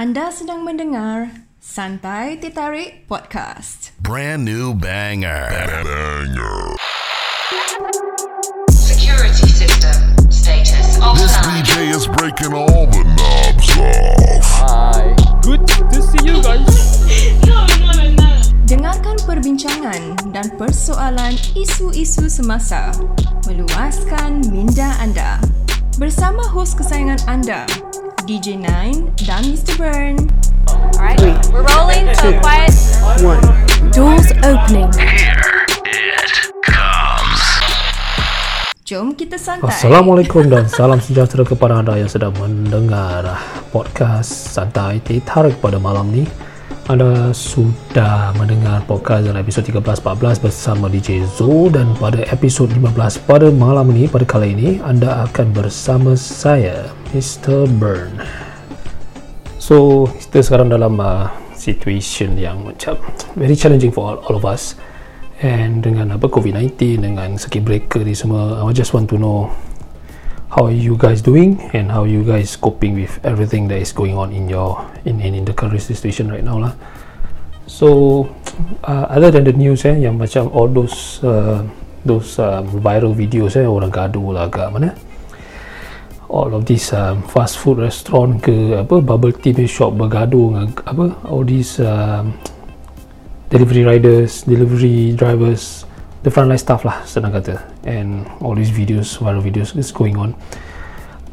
Anda sedang mendengar Santai Tertarik Podcast. Brand new banger. Banger. Security system status This offline. DJ is breaking all the knobs off. Hi. Good to see you guys. Dengarkan perbincangan dan persoalan isu-isu semasa. Meluaskan minda anda. Bersama hos kesayangan anda, DJ Nine dan Mr. Burn. Alright, we're rolling, so quiet. Doors opening. It comes. Jom kita santai. Assalamualaikum dan salam sejahtera kepada anda yang sedang mendengar podcast Santai Teh Tarik pada malam ni. Anda sudah mendengar podcast dalam episod 13-14 bersama DJ Zo dan pada episod 15 pada malam ini, pada kali ini, anda akan bersama saya, Mr. Burn. So, kita sekarang dalam uh, situation yang macam very challenging for all, all of us. And dengan apa COVID-19 dengan circuit breaker ni semua, I just want to know how are you guys doing and how you guys coping with everything that is going on in your in in, in the current situation right now lah. So uh, other than the news eh yang macam all those uh, those um, viral videos eh orang gaduh lah agak mana all of these um, fast food restaurant ke apa bubble tea shop bergaduh dengan apa all these um, delivery riders delivery drivers the frontline staff lah senang kata. And all these videos viral videos is going on.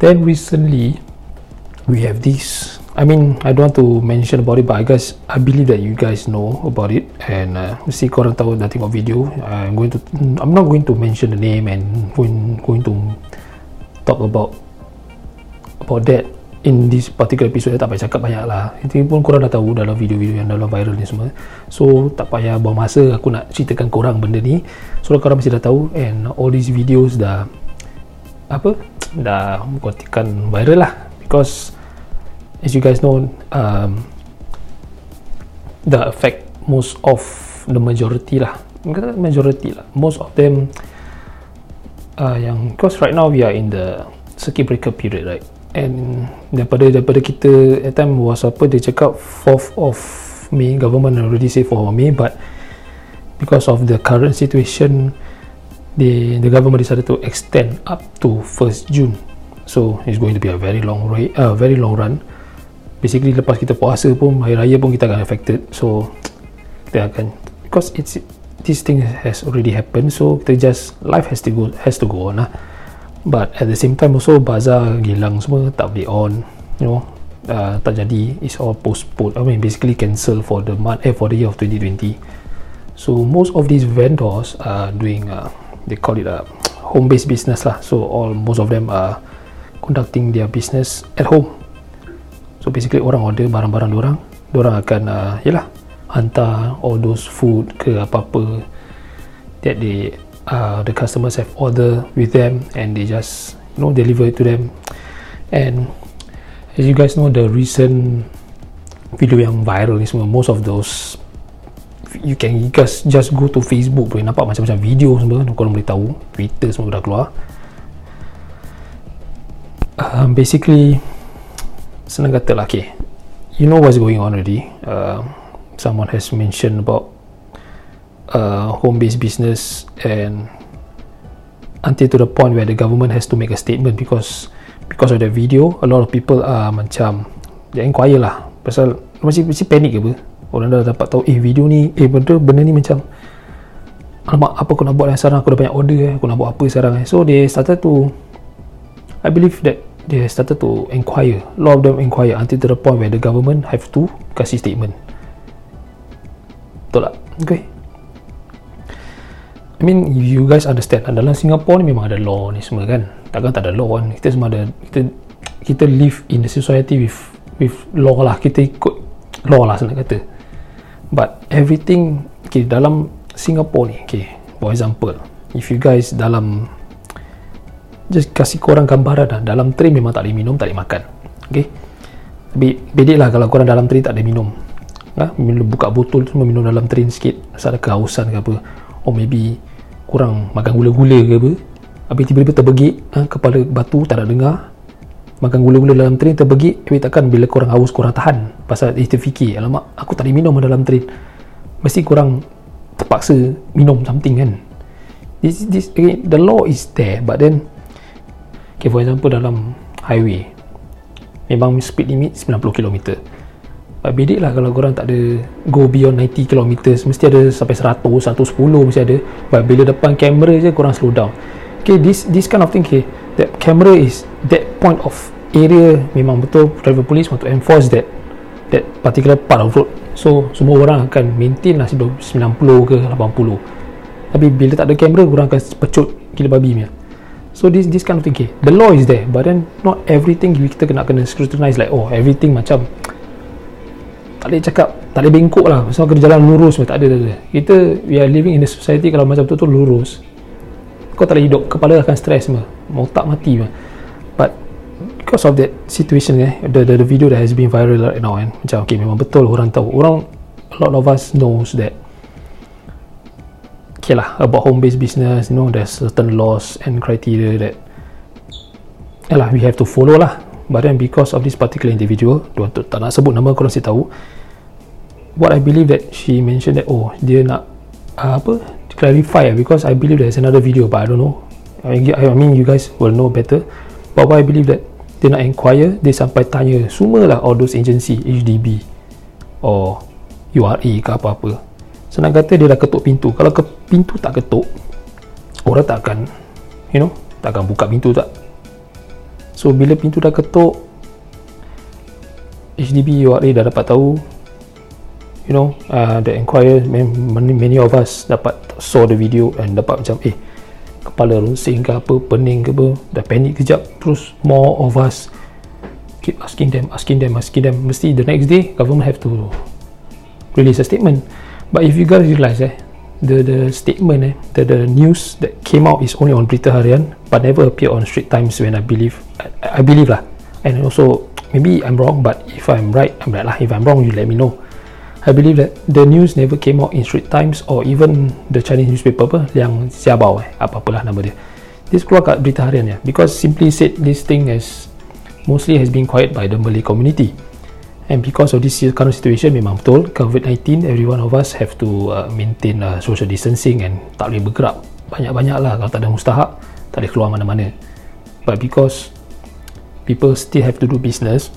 Then recently we have this I mean I don't want to mention about it but I guess I believe that you guys know about it. And uh, mesti korang tahu dah tengok video. I'm going to I'm not going to mention the name and going, going to talk about about that in this particular episode tak payah cakap banyak lah. Itu pun korang dah tahu dalam video-video yang dalam viral ni semua. So tak payah buang masa aku nak ceritakan korang benda ni. So korang mesti dah tahu and all these videos dah apa dah kotikan viral lah. Because as you guys know um, dah affect most of the majority lah. Bukan majority lah. Most of them uh, yang because right now we are in the circuit breaker period right and daripada daripada kita at time was apa dia cakap 4th of May government already say 4th of May but because of the current situation the the government decided to extend up to 1st June. So it's going to be a very long rate uh, very long run. Basically lepas kita puasa pun hari raya pun kita akan affected. So kita akan because it's this thing has already happened so kita just life has to go has to go on lah but at the same time also bazar gilang semua tak boleh on you know. Uh, tak jadi. It's all postponed. I mean basically cancel for the month eh for the year of 2020 so most of these vendors are doing uh, they call it a home based business lah. So all most of them are conducting their business at home. So basically orang order barang-barang orang orang akan uh, yalah hantar all those food ke apa-apa that they uh, the customers have order with them and they just you know deliver it to them. And as you guys know the recent video yang viral ni semua most of those you can just just go to Facebook boleh nampak macam-macam video semua korang boleh tahu Twitter semua dah keluar. Um, basically senang kata lah okay you know what's going on already. Uh, someone has mentioned about uh, home-based business and until to the point where the government has to make a statement because because of the video a lot of people are macam dia inquire lah pasal masih masih panik ke apa? Orang dah dapat tahu eh video ni eh benda benda ni macam alamak apa aku nak buat yang sekarang? Aku dah banyak order eh aku nak buat apa sekarang eh? So they started to I believe that they started to inquire. A lot of them inquire until to the point where the government have to kasih statement. Betul tak? Okay I mean you guys understand dalam Singapore ni memang ada law ni semua kan. Takkan tak ada law kan. Kita semua ada kita kita live in the society with with law lah. Kita ikut law lah senang kata. But everything okay, dalam Singapore ni okay, for example if you guys dalam just kasih korang gambaran lah. Dalam train memang tak boleh minum tak boleh makan. Okay? Tapi bedek lah kalau korang dalam train tak ada minum. Ha? buka botol tu minum dalam train sikit. Asal ada kehausan ke apa or maybe kurang makan gula-gula ke apa. Habis tiba-tiba terbegik ha? kepala batu tak nak dengar. Makan gula-gula dalam train terbegit tapi takkan bila korang haus korang tahan. Pasal eh terfikir alamak aku tak boleh minum dalam train. Mesti korang terpaksa minum something kan? This, this, okay, the law is there but then okay, for example dalam highway memang speed limit 90 km bedek lah kalau korang tak ada go beyond 90 km mesti ada sampai 100 110 mesti ada. But bila depan kamera je korang slow down. Okay this this kind of thing okay that camera is that point of area memang betul driver police want to enforce that that particular part of road. So semua orang akan maintain lah 90 ke 80 tapi bila tak ada kamera orang akan pecut gila babi punya. So this this kind of thing okay, the law is there but then not everything kita kena kena scrutinize like oh everything macam tak boleh cakap tak boleh bengkok lah. Semua kena jalan lurus tak ada, tak ada. Kita we are living in a society kalau macam betul-betul lurus kau tak boleh hidup. Kepala akan semua mau tak mati semua but because of that situation eh the, the, the video that has been viral right now kan macam okay memang betul orang tahu. Orang a lot of us knows that okay lah about home based business you know there's certain laws and criteria that yalah we have to follow lah but then because of this particular individual tu tak nak sebut nama korang si tahu. What I believe that she mentioned that oh dia nak uh, apa clarify because I believe there's another video but I don't know. I mean you guys will know better. But what I believe that dia nak inquire dia sampai tanya semua lah all those agency HDB or URA ke apa-apa. Senang kata dia dah ketuk pintu. Kalau ke pintu tak ketuk orang tak akan you know tak akan buka pintu tak so bila pintu dah ketuk HDB URA dah dapat tahu you know uh, the inquiry many, many of us dapat saw the video and dapat macam eh kepala rusing ke apa pening ke apa dah panik kejap terus more of us keep asking them asking them asking them. Mesti the next day government have to release a statement. But if you guys realize eh the the statement eh the, the news that came out is only on Berita Harian but never appear on Street Times when I believe I, I believe lah. And also maybe I'm wrong but if I'm right I'm right lah. If I'm wrong you let me know. I believe that the news never came out in Straits Times or even the Chinese newspaper apa yang Xiaobao eh apa-apalah nama dia. This keluar kat berita harian ya because simply said this thing is mostly has been quiet by the Malay community. And because of this current situation memang betul COVID-19 every one of us have to uh, maintain uh, social distancing and tak boleh bergerak banyak-banyak lah. Kalau tak ada mustahak tak boleh keluar mana-mana. But because people still have to do business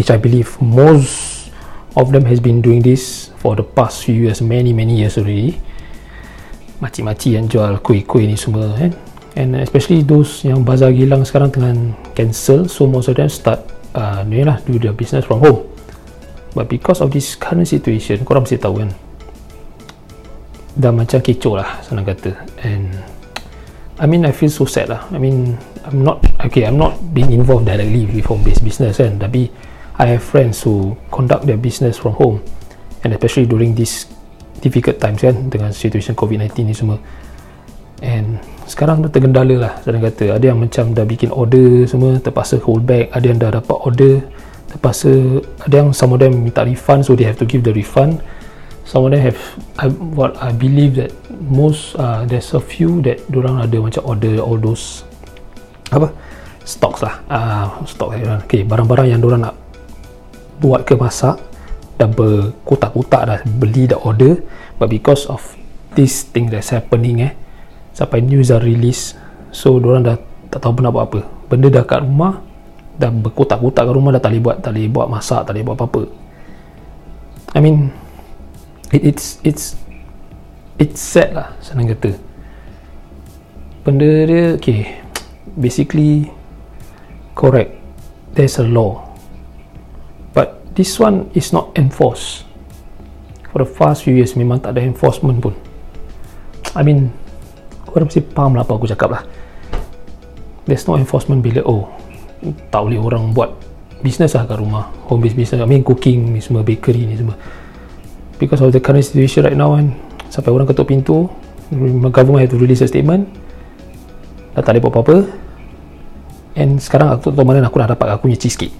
which I believe most of them has been doing this for the past few years many many years already. Makcik-makcik yang jual kuih-kuih ni semua kan and especially those yang bazar gilang sekarang tengah cancel so most of them start uh, ni lah do their business from home. But because of this current situation korang mesti tahu kan dah macam kecoh lah senang kata. And I mean I feel so sad lah. I mean I'm not okay I'm not being involved directly with home based business kan. Tapi I have friends who conduct their business from home. And especially during this difficult times kan dengan situation COVID-19 ni semua. And sekarang tu tergendala lah saya kata. Ada yang macam dah bikin order semua terpaksa hold back. Ada yang dah dapat order terpaksa ada yang some of them minta refund so they have to give the refund some of them have I, what I believe that most uh, there's a few that orang ada macam order all those apa stocks lah. Uh, stock okay, barang-barang yang orang nak buat ke masak dah berkotak-kotak dah beli dah order but because of this thing that's happening eh sampai news dah release so orang dah tak tahu nak buat apa. Benda dah kat rumah dah berkotak-kotak kat rumah dah tak boleh buat tak boleh buat masak tak boleh buat apa-apa. I mean it, it's it's it's sad lah senang kata. Benda dia okay. Basically correct. There's a law. This one is not enforced. For the past few years memang tak ada enforcement pun. I mean korang mesti faham lah apa aku cakap lah. There's no enforcement bila oh tak boleh orang buat business lah kat rumah. Home based business I mean cooking ni semua bakery ni semua because of the current situation right now kan sampai orang ketuk pintu government have to release a statement. Dah tak boleh buat apa-apa. And sekarang aku tak tahu mana aku nak dapat aku punya cheesecake.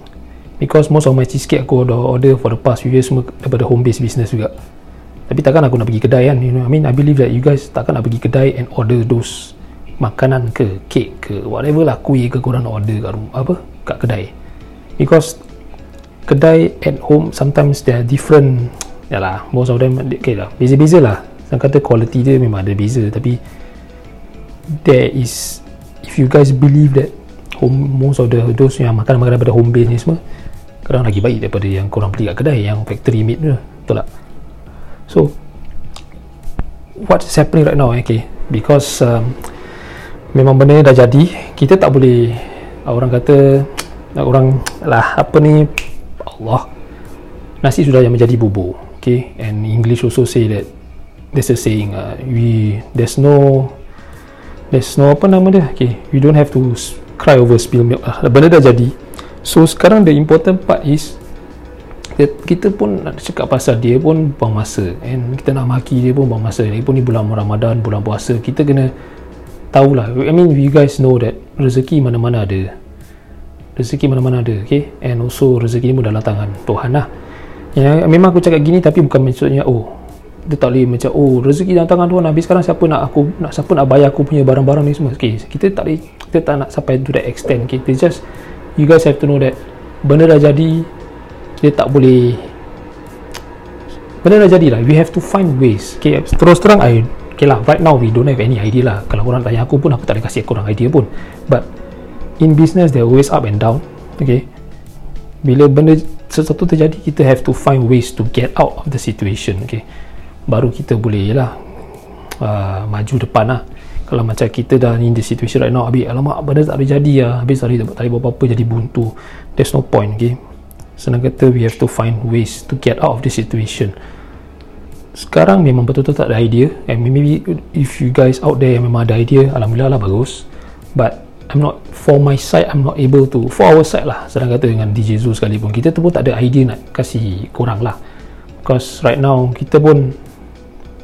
Because most of my cheesecake aku dah order for the past few years semua daripada home based business juga. Tapi takkan aku nak pergi kedai kan you know I mean? I believe that you guys takkan nak pergi kedai and order those makanan ke cake ke whatever lah kuih ke korang nak order kat rumah apa kat kedai. Because kedai at home sometimes they are different yalah most of them okay lah beza-beza lah. Saya kata quality dia memang ada beza tapi there is if you guys believe that home most of the those yang makan makanan daripada home base ni semua kadang lagi baik daripada yang korang beli kat kedai yang factory made tu betul tak? So what is happening right now eh, okay because um, memang benda dah jadi kita tak boleh orang kata orang lah apa ni Allah nasi sudah yang menjadi bubur okay and English also say that there's a saying uh, we there's no there's no apa nama dia okay we don't have to cry over spill milk. Lah benda dah jadi. So sekarang the important part is dia, kita pun nak cakap pasal dia pun buang masa and kita nak maki dia pun buang masa. Dia pun ni bulan Ramadan bulan puasa kita kena tahulah I mean you guys know that rezeki mana-mana ada. Rezeki mana-mana ada okay? And also rezeki ni pun dalam tangan Tuhan lah ya, memang aku cakap gini tapi bukan maksudnya oh dia tak boleh macam oh rezeki dalam tangan Tuhan. Habis sekarang siapa nak aku nak siapa nak bayar aku punya barang-barang ni semua? Okay kita tak boleh kita tak nak sampai to that extent. Okay kita just you guys have to know that benda dah jadi dia tak boleh benda dah jadi lah we have to find ways. Okay terus terang I okay lah right now we don't have any idea lah. Kalau orang tanya aku pun aku tak boleh kasih korang idea pun. But in business they're always up and down. Okay bila benda sesuatu terjadi kita have to find ways to get out of the situation okay? Baru kita boleh lah uh, maju depan lah. Kalau macam kita dah in the situation right now habis alamak benda tak boleh jadi lah. Habis boleh, tak boleh buat apa-apa jadi buntu. There's no point okay? Senang kata we have to find ways to get out of the situation. Sekarang memang betul-betul tak ada idea. And maybe if you guys out there yang memang ada idea Alhamdulillah lah bagus. But I'm not for my side I'm not able to for our side lah sedang kata dengan DJ Zul sekalipun. Kita tu pun tak ada idea nak kasih korang lah. Because right now kita pun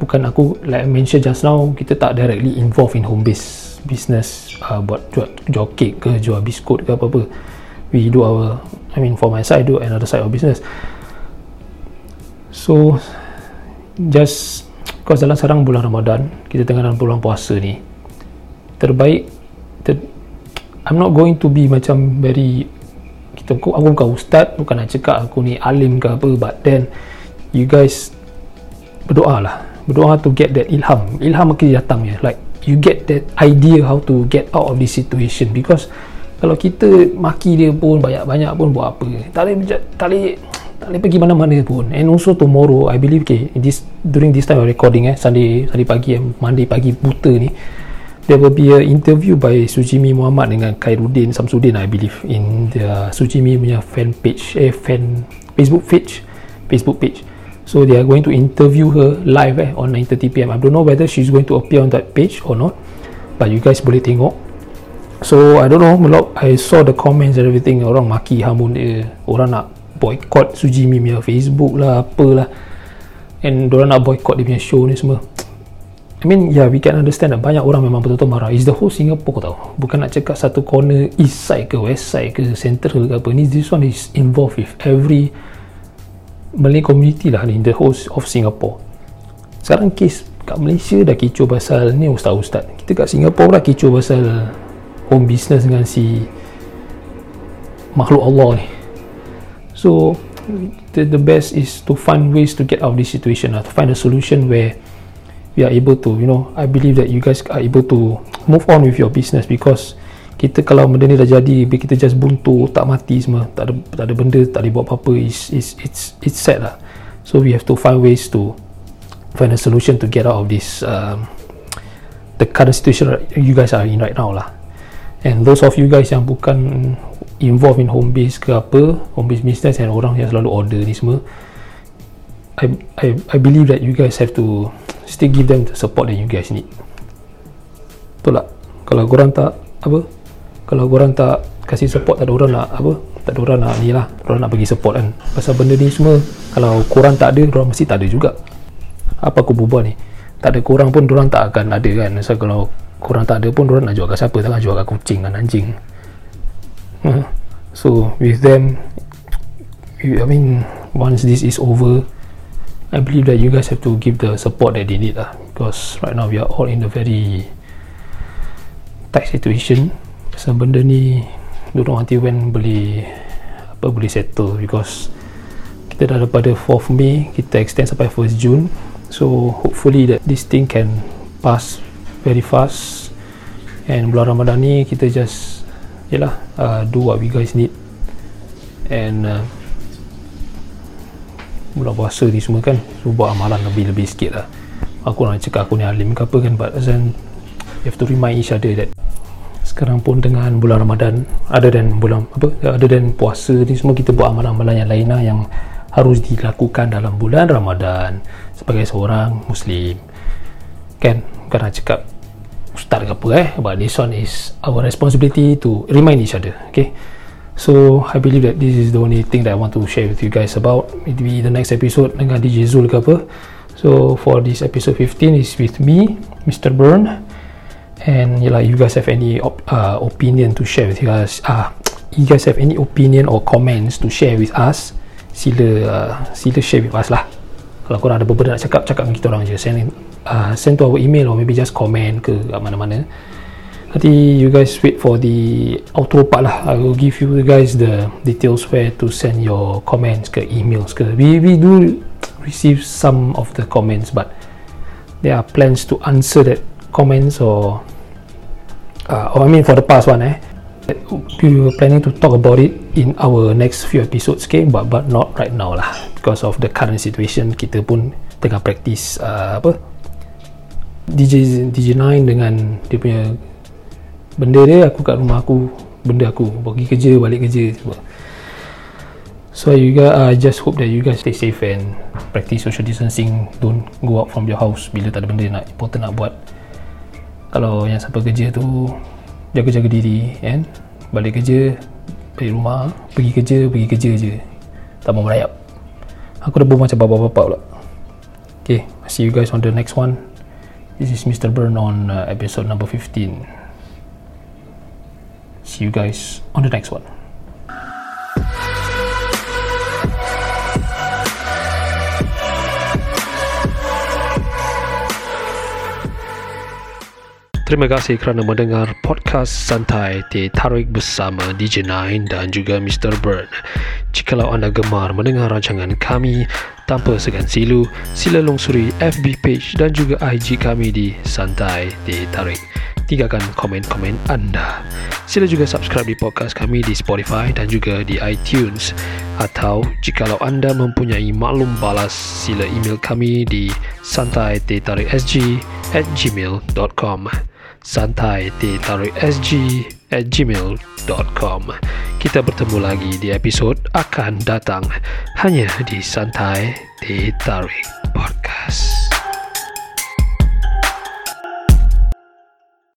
bukan aku like I mentioned just now kita tak directly involved in home base business uh, buat jual, jual cake ke jual biskut ke apa-apa. We do our I mean for my side do another side of business. So just because dalam sekarang bulan Ramadan kita tengah dalam bulan puasa ni terbaik ter, I'm not going to be macam very kita aku, aku bukan ustaz bukan nak cakap aku ni alim ke apa but then you guys berdoa lah. Berdoa to get that ilham. Ilham akan datang ya like you get that idea how to get out of this situation. Because kalau kita maki dia pun banyak-banyak pun buat apa tak boleh tak boleh tak boleh pergi mana-mana pun. And also tomorrow I believe okay this during this time of recording eh Sunday Sunday pagi eh, Monday pagi buta ni there will be a interview by Sujimi Muhammad dengan Khairuddin Samsudin I believe in the Sujimi punya fan page eh fan Facebook page Facebook page. So they are going to interview her live eh on 9.30pm I don't know whether she's going to appear on that page or not but you guys boleh tengok. So I don't know I saw the comments and everything. Orang maki hamun dia. Orang nak boycott Sujimi punya Facebook lah apalah and orang nak boycott dia punya show ni semua I mean yeah we can understand that banyak orang memang betul-betul marah. Is the whole Singapore tau. Bukan nak cakap satu corner east side ke west side ke central ke apa. Ni this one is involved with every Malay community lah in the whole of Singapore. Sekarang kes kat Malaysia dah kecoh pasal ni ustaz-ustaz kita kat Singapore dah kecoh pasal home business dengan si makhluk Allah ni. So the, the best is to find ways to get out of this situation lah to find a solution where we are able to you know I believe that you guys are able to move on with your business because kita kalau benda ni dah jadi kita just buntu tak mati semua tak ada tak ada benda tak boleh buat apa-apa is is it's it's sad lah. So we have to find ways to find a solution to get out of this um, the current situation you guys are in right now lah. And those of you guys yang bukan involved in home base ke apa home base business and orang yang selalu order ni semua I, I, I believe that you guys have to still give them the support that you guys need. Betul tak? Kalau korang tak apa? Kalau korang tak kasih support tak ada orang nak apa? Tak ada orang nak ni lah. Orang nak bagi support kan. Pasal benda ni semua kalau korang tak ada orang mesti tak ada juga. Apa aku berbual ni? Tak ada korang pun orang tak akan ada kan. So kalau korang tak ada pun orang nak jual kat siapa? Takkan jual kat kucing dan anjing. So with them I mean once this is over I believe that you guys have to give the support that they need lah. Because right now we are all in a very tight situation. Pasal benda ni don't know until when boleh apa boleh settle. Because kita dah daripada 4th May kita extend sampai 1st June. So hopefully that this thing can pass very fast. And bulan Ramadan ni kita just yelah uh, do what we guys need. And uh, bulan puasa ni semua kan so buat amalan lebih-lebih sikit lah. Aku nak cakap aku ni alim ke apa kan but then you have to remind each other that sekarang pun dengan bulan Ramadan ada dan bulan apa ada dan puasa ni semua kita buat amalan-amalan yang lain lah yang harus dilakukan dalam bulan Ramadan sebagai seorang muslim. Kan? Bukan nak cakap ustaz ke apa eh? But this one is our responsibility to remind each other okay so I believe that this is the only thing that I want to share with you guys about. Maybe the next episode dengan DJ Zul ke apa. So for this episode 15 is with me Mr. Byrne and yeah, like you guys have any op- uh, opinion to share with you guys uh, you guys have any opinion or comments to share with us? Sila uh, sila share with us lah. Kalau korang ada beberapa nak cakap cakap dengan kita orang je. Send, uh, send to our email or maybe just comment ke kat nanti you guys wait for the outro part lah. I will give you guys the details where to send your comments ke emails ke. We, we do receive some of the comments but there are plans to answer that comments or uh, or I mean for the past one eh. We were planning to talk about it in our next few episodes okay but but not right now lah. Because of the current situation kita pun tengah practice uh, apa? DJ DJ9 dengan dia punya benda dia aku kat rumah aku benda aku pergi kerja balik kerja semua so you guys I uh, just hope that you guys stay safe and practice social distancing. Don't go out from your house bila tak ada benda nak important nak buat. Kalau yang siapa kerja tu jaga-jaga diri kan balik kerja balik rumah pergi kerja pergi kerja je. Tak mau merayap. Aku dah macam bapak-bapak pula. Okay see you guys on the next one. This is Mr. Burn on uh, episode number 15 see you guys on the next one Terima kasih kerana mendengar podcast santai Teh Tarik bersama DJ Nine dan juga Mr. Burn. Jikalau anda gemar mendengar rancangan kami tanpa segan silu, sila lungsuri FB page dan juga IG kami di Santai Teh Tarik. Tinggalkan komen-komen anda. Sila juga subscribe di podcast kami di Spotify dan juga di iTunes. Atau jikalau anda mempunyai maklum balas, sila email kami di santai.tarikSG at gmail.com santai sg at gmail.com Kita bertemu lagi di episod akan datang hanya di Santai Tarik.